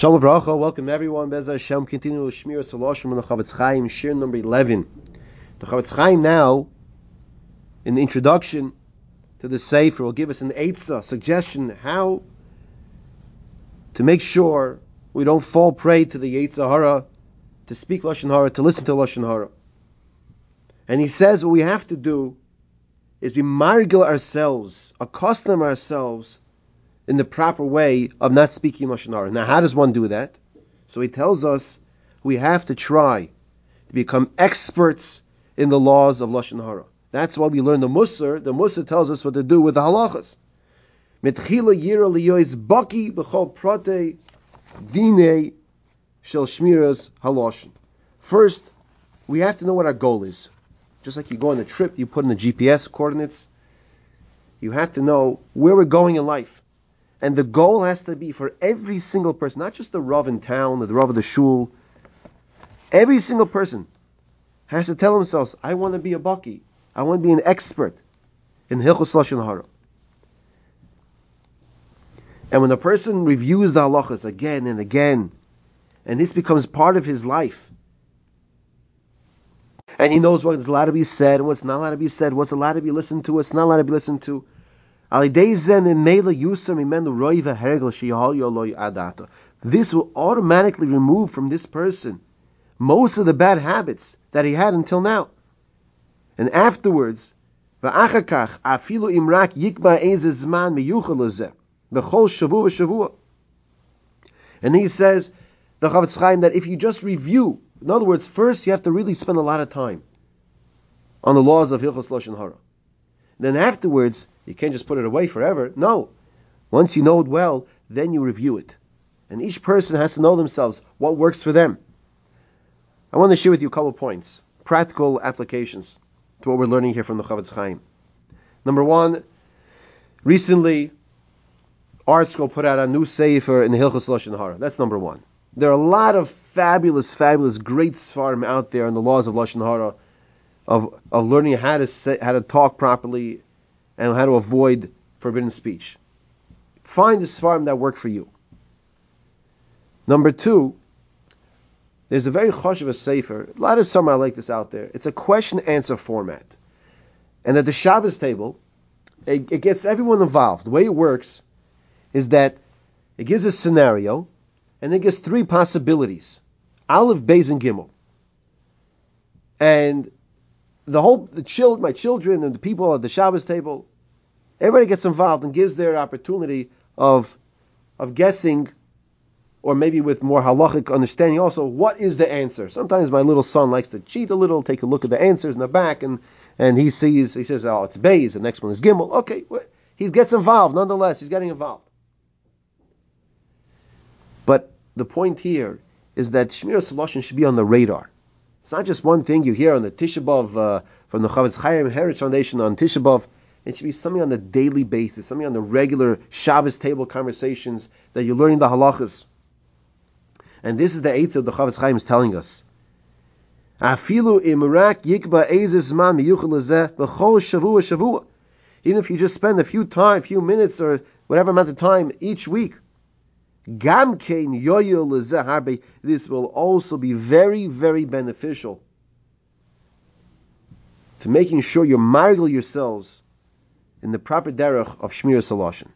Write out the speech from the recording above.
Shalom Avracha, welcome everyone. Bez Hashem, continue with Shmiras Haloshon on the Chofetz Chaim, Shiur number 11. The Chofetz Chaim now, in the introduction to the Sefer, will give us an Eitzah, suggestion how to make sure we don't fall prey to the Yetzer Hara, to speak Lashon Hara, to listen to Lashon Hara. And he says what we have to do is be margil ourselves, accustom ourselves in the proper way of not speaking Lashon Hara. Now, how does one do that? So he tells us we have to try to become experts in the laws of Lashon Hara. That's why we learn the Musar. The Musar tells us what to do with the halachas. Mitchila yira liyois baki b'chol prate dine shel shmiras haloshin. First, we have to know what our goal is. Just like you go on a trip, you put in the GPS coordinates. You have to know where we're going in life. And the goal has to be for every single person, not just the Rav in town the Rav of the shul, every single person has to tell themselves, I want to be a Baki. I want to be an expert in Hilchos Lashon Hara. And when a person reviews the halachas again and again, and this becomes part of his life, and he knows what's allowed to be said and what's not allowed to be said, what's allowed to be listened to, what's not allowed to be listened to, this will automatically remove from this person most of the bad habits that he had until now. And afterwards, and he says, the Chofetz Chaim, that if you just review, in other words, first you have to really spend a lot of time on the laws of Hilchos Lashon Hara. Then afterwards, you can't just put it away forever. No. Once you know it well, then you review it. And each person has to know themselves what works for them. I want to share with you a couple of points, practical applications to what we're learning here from the Chofetz Chaim. Number one, recently, ArtScroll put out a new sefer in the Hilchos Lashon Hara. That's number one. There are a lot of fabulous, fabulous, great sforim out there on the laws of Lashon Hara of, of learning how to say, how to talk properly and how to avoid forbidden speech. Find the sforim that work for you. Number two, there's a very chosh of a sefer. A lot of some I like this out there. It's a question answer format, and at the Shabbos table, it, it gets everyone involved. The way it works is that it gives a scenario, and it gives three possibilities: Aleph, Beis, and Gimel. And the whole the children, my children, and the people at the Shabbos table, everybody gets involved and gives their opportunity of of guessing, or maybe with more halachic understanding. Also, what is the answer? Sometimes my little son likes to cheat a little, take a look at the answers in the back, and and he sees he says, oh, it's Beis, the next one is Gimel. Okay, he gets involved nonetheless. He's getting involved. But the point here is that Shmiras Haloshon should be on the radar. It's not just one thing you hear on the Tisha B'Av uh, from the Chofetz Chaim Heritage Foundation on Tisha B'Av. It should be something on a daily basis, something on the regular Shabbos table conversations that you're learning the halachas. And this is the eighth of the Chofetz Chaim is telling us. Afilu imrak yikba ezizman. Even if you just spend a few time, a few minutes, or whatever amount of time each week, Gamkein This will also be very, very beneficial to making sure you margil yourselves in the proper derech of Shmiras Haloshon.